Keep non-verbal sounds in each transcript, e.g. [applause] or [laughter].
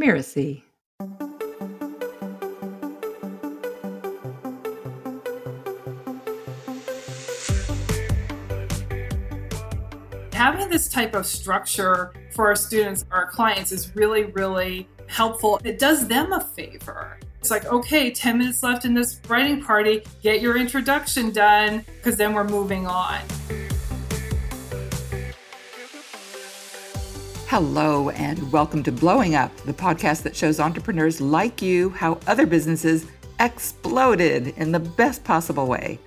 Mirasee. Having this type of structure for our students, our clients, is really, really helpful. It does them a favor. It's like, okay, 10 minutes left in this writing party, get your introduction done, because then we're moving on. Hello, and welcome to Blowing Up, the podcast that shows entrepreneurs like you how other businesses exploded in the best possible way.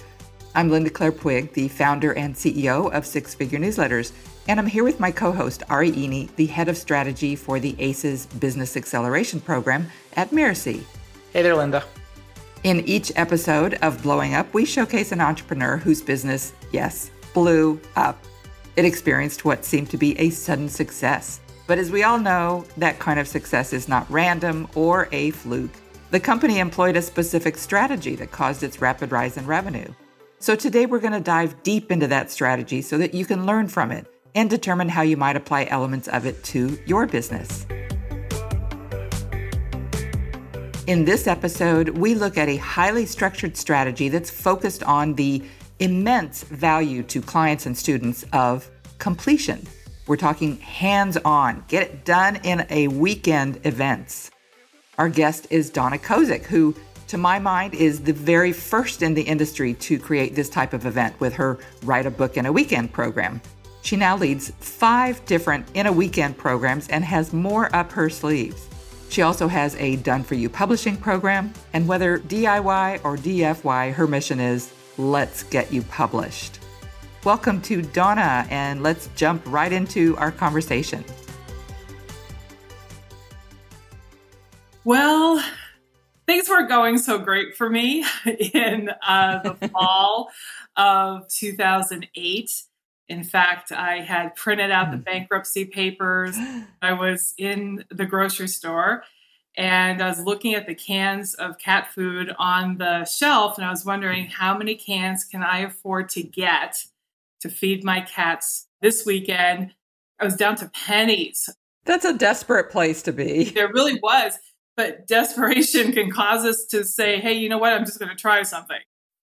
I'm Linda Claire Puig, the founder and CEO of Six Figure Newsletters, and I'm here with my co host, Ari Iny, the head of strategy for the ACES Business Acceleration Program at Mirasee. Hey there, Linda. In each episode of Blowing Up, we showcase an entrepreneur whose business, yes, blew up. It experienced what seemed to be a sudden success. But as we all know, that kind of success is not random or a fluke. The company employed a specific strategy that caused its rapid rise in revenue. So today we're going to dive deep into that strategy so that you can learn from it and determine how you might apply elements of it to your business. In this episode, we look at a highly structured strategy that's focused on the immense value to clients and students of completion. We're talking hands on, get it done in a weekend events. Our guest is Donna Kozik, who, to my mind, is the very first in the industry to create this type of event with her Write a Book in a Weekend program. She now leads five different in a weekend programs and has more up her sleeves. She also has a Done For You publishing program, and whether DIY or DFY, her mission is let's get you published. Welcome to Donna, and let's jump right into our conversation. Well, things were going so great for me [laughs] in uh, the [laughs] fall of 2008. In fact, I had printed out the hmm. bankruptcy papers. I was in the grocery store and I was looking at the cans of cat food on the shelf and I was wondering how many cans can I afford to get to feed my cats this weekend. I was down to pennies. That's a desperate place to be. [laughs] There really was. But desperation can cause us to say, hey, you know what? I'm just going to try something.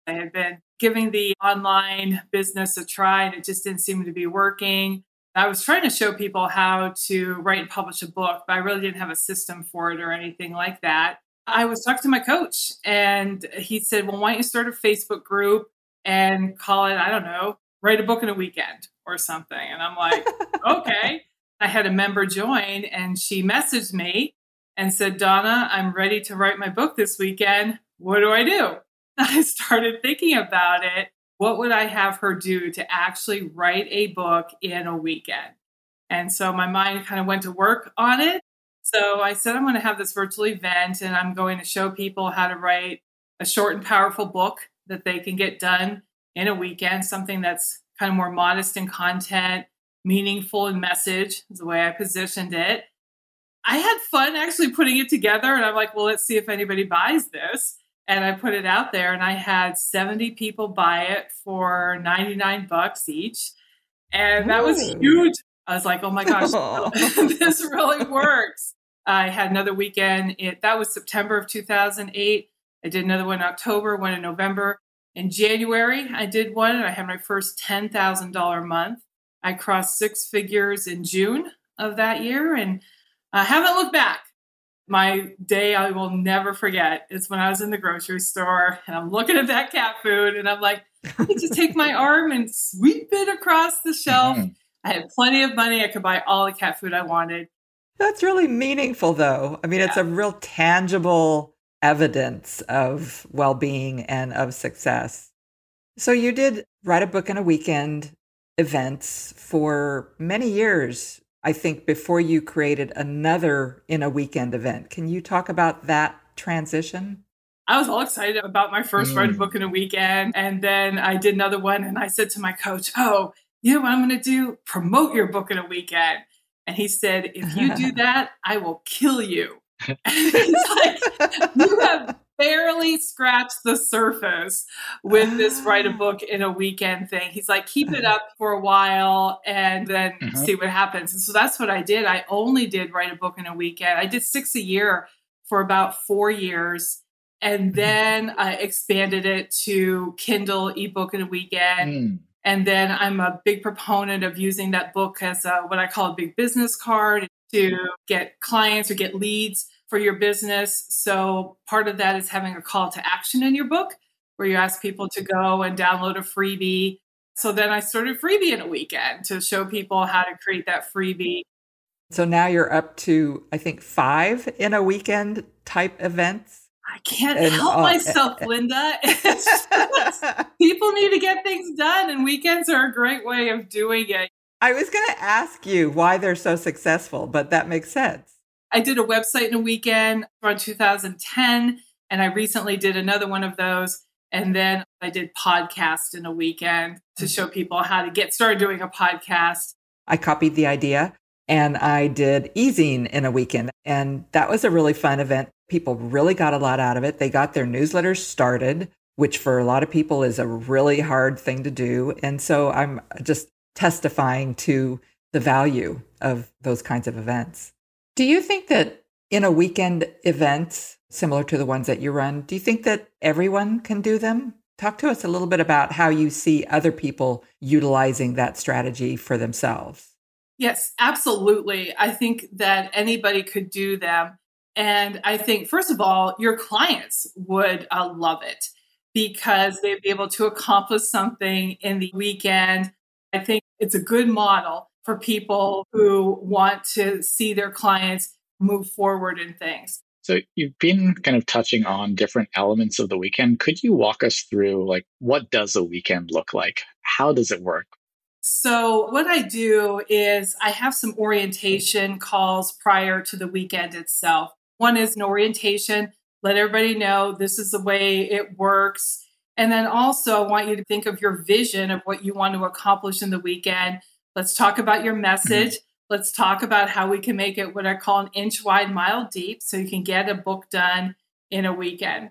I had been giving the online business a try and it just didn't seem to be working. I was trying to show people how to write and publish a book, but I really didn't have a system for it or anything like that. I was talking to my coach and he said, Well, why don't you start a Facebook group and call it, I don't know, write a book in a weekend or something? And I'm like, [laughs] Okay. I had a member join and she messaged me and said, Donna, I'm ready to write my book this weekend. What do I do? [laughs] I started thinking about it what would I have her do to actually write a book in a weekend? And so my mind kind of went to work on it. So I said, I'm going to have this virtual event and I'm going to show people how to write a short and powerful book that they can get done in a weekend, something that's kind of more modest in content, meaningful in message, is the way I positioned it. I had fun actually putting it together and I'm like, well, let's see if anybody buys this and I put it out there and I had 70 people buy it for 99 bucks each. And that was huge. I was like, oh my gosh, [laughs] [laughs] this really works. I had another weekend. It, that was September of 2008. I did another one in October, one in November. In January, I did one and I had my first $10,000 month. I crossed six figures in June of that year and I haven't looked back my day I will never forget is when I was in the grocery store and I'm looking at that cat food and I'm like, I just take my [laughs] arm and sweep it across the shelf. Mm-hmm. I had plenty of money. I could buy all the cat food I wanted. That's really meaningful, though. I mean, yeah. it's a real tangible evidence of well being and of success. So, you did write a book in a weekend events for many years I think, before you created another in a weekend event. Can you talk about that transition? I was all excited about my first mm. write a book in a weekend. And then I did another one and I said to my coach, Oh, you know what I'm going to do? Promote your book in a weekend. And he said, If you do [laughs] that, I will kill you. [laughs] [laughs] he's like, You have barely scratched the surface with this write a book in a weekend thing. He's like, keep it up for a while and then mm-hmm. see what happens. And so that's what I did. I only did write a book in a weekend. I did six a year for about four years. And mm-hmm. then I expanded it to Kindle ebook in a weekend. Mm. And then I'm a big proponent of using that book as a, what I call a big business card to get clients or get leads for your business. So part of that is having a call to action in your book where you ask people to go and download a freebie. So then I started freebie in a weekend to show people how to create that freebie. So now you're up to, I think, five in a weekend type events. I can't and, help uh, myself, [laughs] Linda. people need to get things done, and weekends are a great way of doing it. I was going to ask you why they're so successful, but that makes sense. I did a website in a weekend around 2010, and I recently did another one of those. And then I did podcast in a weekend to mm. show people how to get started doing a podcast. I copied the idea and I did ezine in a weekend. And that was a really fun event. People really got a lot out of it. They got their newsletters started, which for a lot of people is a really hard thing to do. And so I'm just testifying to the value of those kinds of events. Do you think that in a weekend event, similar to the ones that you run, do you think that everyone can do them? Talk to us a little bit about how you see other people utilizing that strategy for themselves. Yes, absolutely. I think that anybody could do them. And I think, first of all, your clients would uh, love it because they'd be able to accomplish something in the weekend. I think it's a good model for people who want to see their clients move forward in things. So you've been kind of touching on different elements of the weekend. Could you walk us through like what does a weekend look like? How does it work? So what I do is I have some orientation calls prior to the weekend itself. One is an orientation, let everybody know this is the way it works. And then also I want you to think of your vision of what you want to accomplish in the weekend Let's talk about your message. Mm-hmm. Let's talk about how we can make it what I call an inch wide, mile deep, so you can get a book done in a weekend.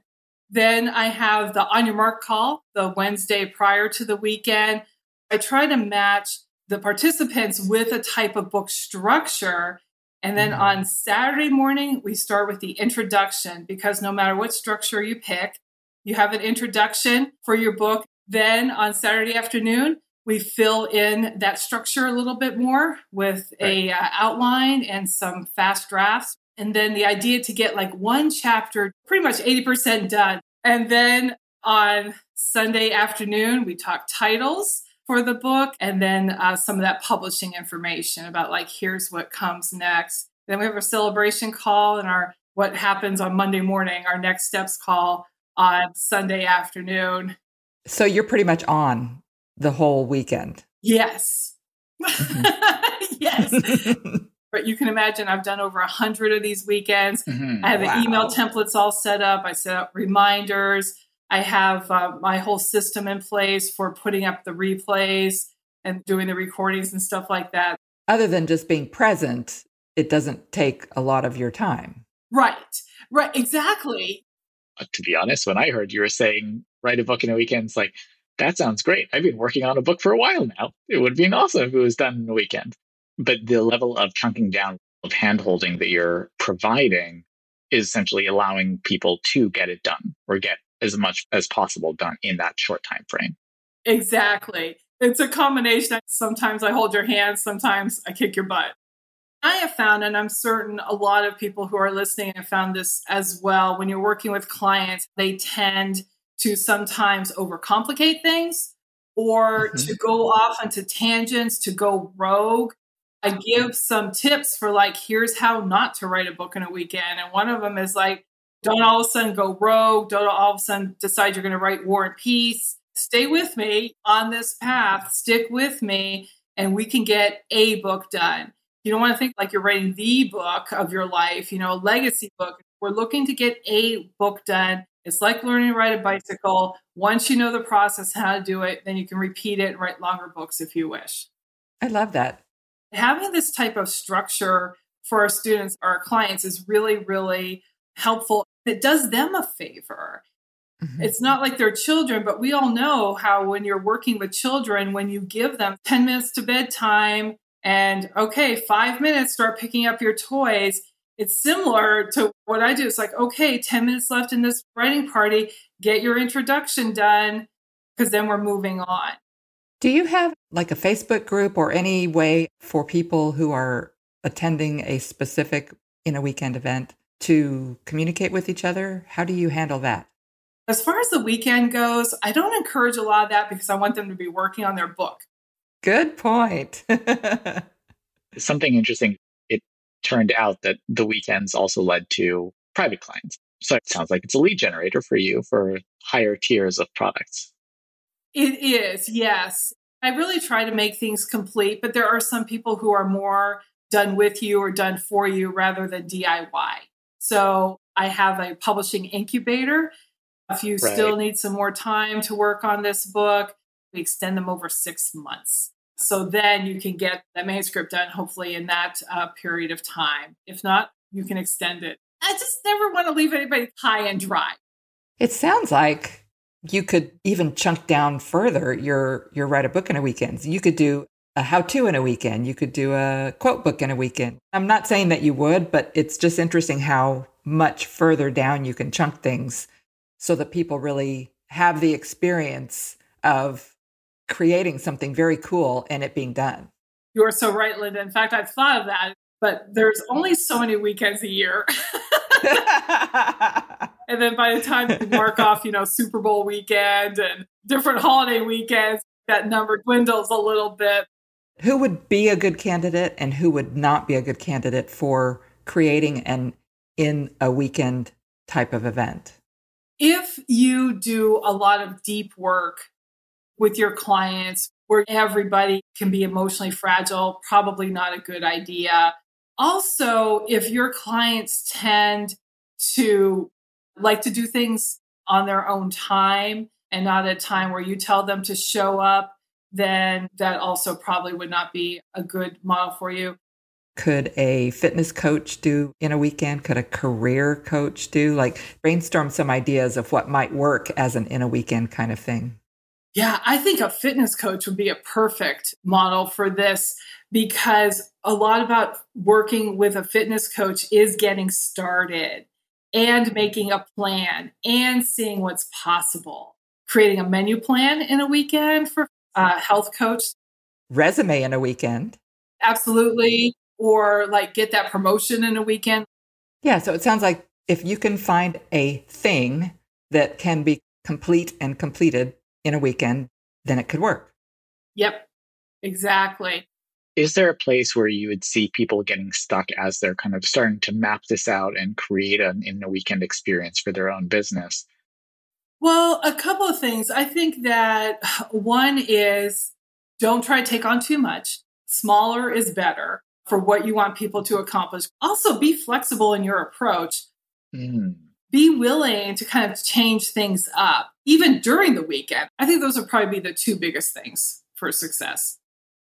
Then I have the on your mark call, the Wednesday prior to the weekend. I try to match the participants with a type of book structure. And then mm-hmm. on Saturday morning, we start with the introduction because no matter what structure you pick, you have an introduction for your book. Then on Saturday afternoon, we fill in that structure a little bit more with right. a uh, outline and some fast drafts. And then the idea to get like one chapter pretty much 80% done. And then on sunday afternoon we talk titles for the book and then uh, some of that publishing information about like here's what comes next. Then we have a celebration call and our what happens on monday morning our next steps call on sunday afternoon. So you're pretty much on the whole weekend. Yes. Mm-hmm. [laughs] yes. [laughs] but you can imagine I've done over a hundred of these weekends. Mm-hmm. I have wow. the email templates all set up. I set up reminders. I have uh, my whole system in place for putting up the replays and doing the recordings and stuff like that. Other than just being present, it doesn't take a lot of your time. Right. Right. Exactly. Uh, to be honest, when I heard you were saying write a book in a weekend, it's like, that sounds great. I've been working on a book for a while now. It would have been awesome if it was done in a weekend. But the level of chunking down of handholding that you're providing is essentially allowing people to get it done or get as much as possible done in that short time frame. Exactly. It's a combination. Sometimes I hold your hand, sometimes I kick your butt. I have found, and I'm certain a lot of people who are listening have found this as well, when you're working with clients, they tend to sometimes overcomplicate things or mm-hmm. to go off into tangents, to go rogue. I give some tips for like, here's how not to write a book in a weekend. And one of them is like, don't all of a sudden go rogue. Don't all of a sudden decide you're going to write War and Peace. Stay with me on this path. Stick with me, and we can get a book done. You don't want to think like you're writing the book of your life, you know, a legacy book. We're looking to get a book done it's like learning to ride a bicycle. Once you know the process, how to do it, then you can repeat it and write longer books if you wish. I love that. Having this type of structure for our students, or our clients is really, really helpful. it does them a favor. Mm-hmm. It's not like they're children, but we all know how when you're working with children, when you give them 10 minutes to bedtime and okay, five minutes, start picking up your toys. It's similar to what I do. It's like, okay, 10 minutes left in this writing party, get your introduction done, because then we're moving on. Do you have like a Facebook group or any way for people who are attending a specific in a weekend event to communicate with each other? How do you handle that? As far as the weekend goes, I don't encourage a lot of that because I want them to be working on their book. Good point. [laughs] Something interesting, it turned out that the weekends also led to private clients. So it sounds like it's a lead generator for you for higher tiers of products. It is, yes. I really try to make things complete, but there are some people who are more done with you or done for you rather than DIY. So I have a publishing incubator. If you right. still need some more time to work on this book, we extend them over six months. So then you can get that manuscript done, hopefully, in that uh, period of time. If not, you can extend it. I just never want to leave anybody high and dry. It sounds like you could even chunk down further your your write a book in a weekend. You could do a how to in a weekend. You could do a quote book in a weekend. I'm not saying that you would, but it's just interesting how much further down you can chunk things so that people really have the experience of creating something very cool and it being done. You are so right, Linda. In fact, I've thought of that, but there's only so many weekends a year. [laughs] and then by the time you mark off, you know, Super Bowl weekend and different holiday weekends, that number dwindles a little bit. Who would be a good candidate and who would not be a good candidate for creating an in a weekend type of event? If you do a lot of deep work with your clients where everybody can be emotionally fragile, probably not a good idea. Also, if your clients tend to like to do things on their own time and not at a time where you tell them to show up, then that also probably would not be a good model for you. Could a fitness coach do in a weekend? Could a career coach do? Like brainstorm some ideas of what might work as an in a weekend kind of thing. Yeah, I think a fitness coach would be a perfect model for this because a lot about working with a fitness coach is getting started and making a plan and seeing what's possible. Creating a menu plan in a weekend for a health coach. Resume in a weekend. Absolutely. Or like get that promotion in a weekend. Yeah. So it sounds like if you can find a thing that can be complete and completed in a weekend, then it could work. Yep, exactly. Is there a place where you would see people getting stuck as they're kind of starting to map this out and create an in a weekend experience for their own business? Well, a couple of things. I think that one is don't try to take on too much. Smaller is better for what you want people to accomplish. Also, be flexible in your approach. Mm be willing to kind of change things up, even during the weekend. I think those would probably be the two biggest things for success.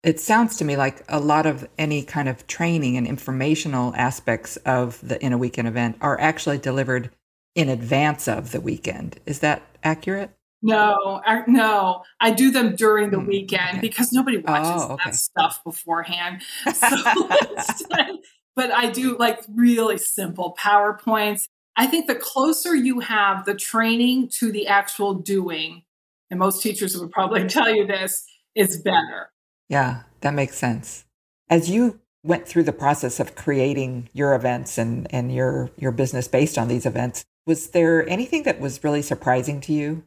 It sounds to me like a lot of any kind of training and informational aspects of the in a weekend event are actually delivered in advance of the weekend. Is that accurate? No, no. I do them during the mm, weekend okay. because nobody watches oh, okay. that stuff beforehand. [laughs] So but I do like really simple PowerPoints I think the closer you have the training to the actual doing, and most teachers would probably [laughs] tell you this, is better. Yeah, that makes sense. As you went through the process of creating your events and, and your, your business based on these events, was there anything that was really surprising to you?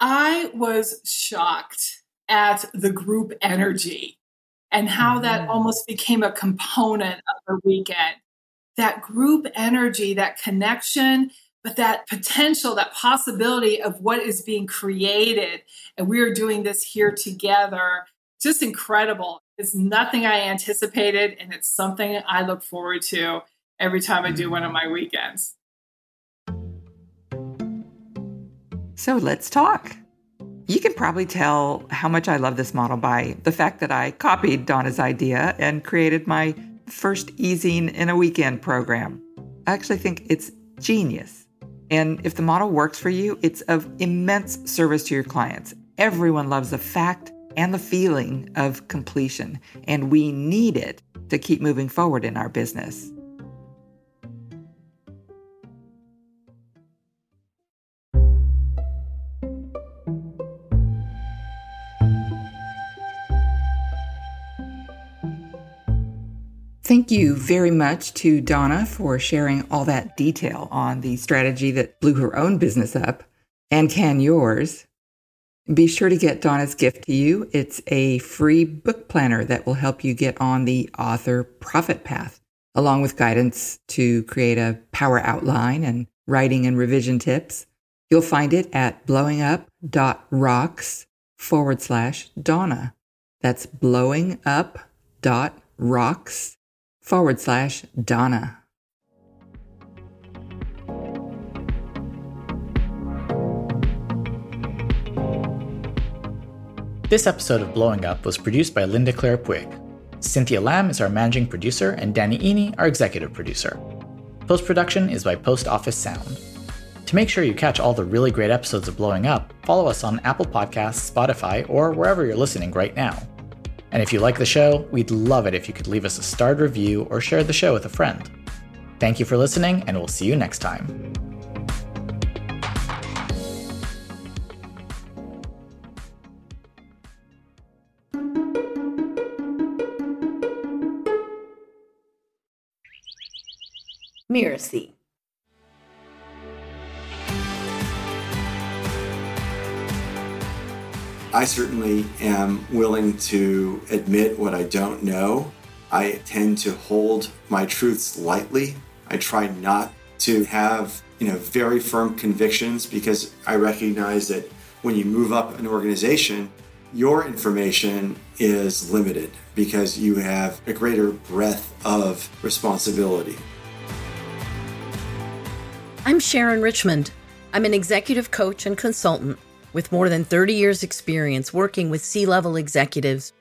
I was shocked at the group energy and how that mm. almost became a component of the weekend that group energy, that connection, but that potential, that possibility of what is being created. And we are doing this here together. Just incredible. It's nothing I anticipated, and it's something I look forward to every time I do one of my weekends. So let's talk. You can probably tell how much I love this model by the fact that I copied Donna's idea and created my first ezine in a weekend program. I actually think it's genius. And if the model works for you, it's of immense service to your clients. Everyone loves the fact and the feeling of completion, and we need it to keep moving forward in our business. Thank you very much to Donna for sharing all that detail on the strategy that blew her own business up and can yours. Be sure to get Donna's gift to you. It's a free book planner that will help you get on the author profit path, along with guidance to create a power outline and writing and revision tips. You'll find it at blowingup.rocks forward slash Donna. That's blowingup.rocks forward slash Donna. This episode of Blowing Up was produced by Linda Claire Puig. Cynthia Lamb is our managing producer, and Danny Iny, our executive producer. Post production is by Post Office Sound. To make sure you catch all the really great episodes of Blowing Up, follow us on Apple Podcasts, Spotify, or wherever you're listening right now. And if you like the show, we'd love it if you could leave us a starred review or share the show with a friend. Thank you for listening, and we'll see you next time. Mirasee. I certainly am willing to admit what I don't know. I tend to hold my truths lightly. I try not to have, you know, very firm convictions because I recognize that when you move up an organization, your information is limited because you have a greater breadth of responsibility. I'm Sharon Richmond. I'm an executive coach and consultant with more than 30 years' experience working with C level executives.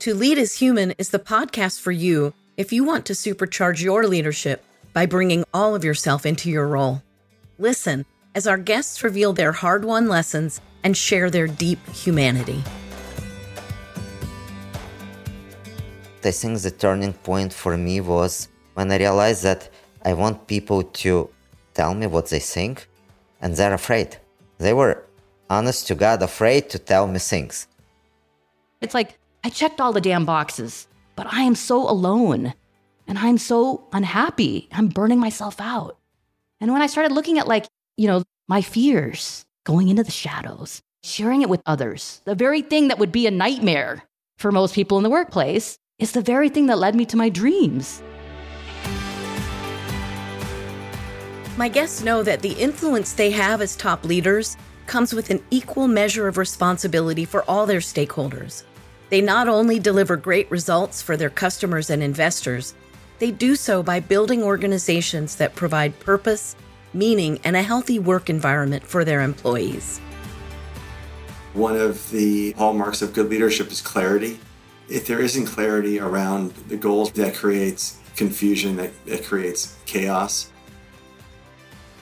To Lead as Human is the podcast for you if you want to supercharge your leadership by bringing all of yourself into your role. Listen as our guests reveal their hard won lessons and share their deep humanity. I think the turning point for me was when I realized that I want people to tell me what they think, and they're afraid. They were honest to God, afraid to tell me things. It's like, I checked all the damn boxes, but I am so alone and I'm so unhappy. I'm burning myself out. And when I started looking at, like, you know, my fears, going into the shadows, sharing it with others, the very thing that would be a nightmare for most people in the workplace is the very thing that led me to my dreams. My guests know that the influence they have as top leaders comes with an equal measure of responsibility for all their stakeholders. They not only deliver great results for their customers and investors, they do so by building organizations that provide purpose, meaning, and a healthy work environment for their employees. One of the hallmarks of good leadership is clarity. If there isn't clarity around the goals, that creates confusion, that, that creates chaos.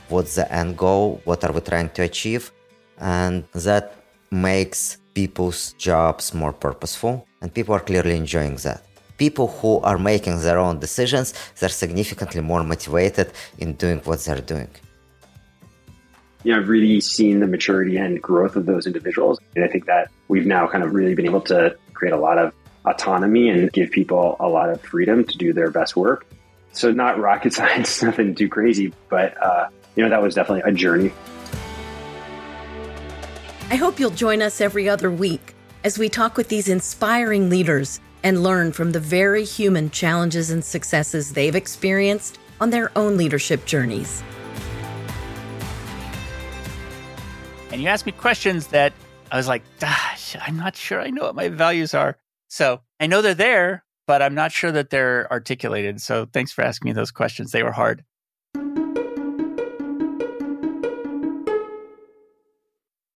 What's the end goal? What are we trying to achieve? And that makes people's jobs more purposeful and people are clearly enjoying that people who are making their own decisions they're significantly more motivated in doing what they're doing yeah, I've really seen the maturity and growth of those individuals. And I think that we've now kind of really been able to create a lot of autonomy and give people a lot of freedom to do their best work. So not rocket [laughs] science, nothing too crazy, but uh, you know that was definitely a journey. I hope you'll join us every other week as we talk with these inspiring leaders and learn from the very human challenges and successes they've experienced on their own leadership journeys. And you asked me questions that I was like, gosh, I'm not sure I know what my values are. So I know they're there, but I'm not sure that they're articulated. So thanks for asking me those questions. They were hard.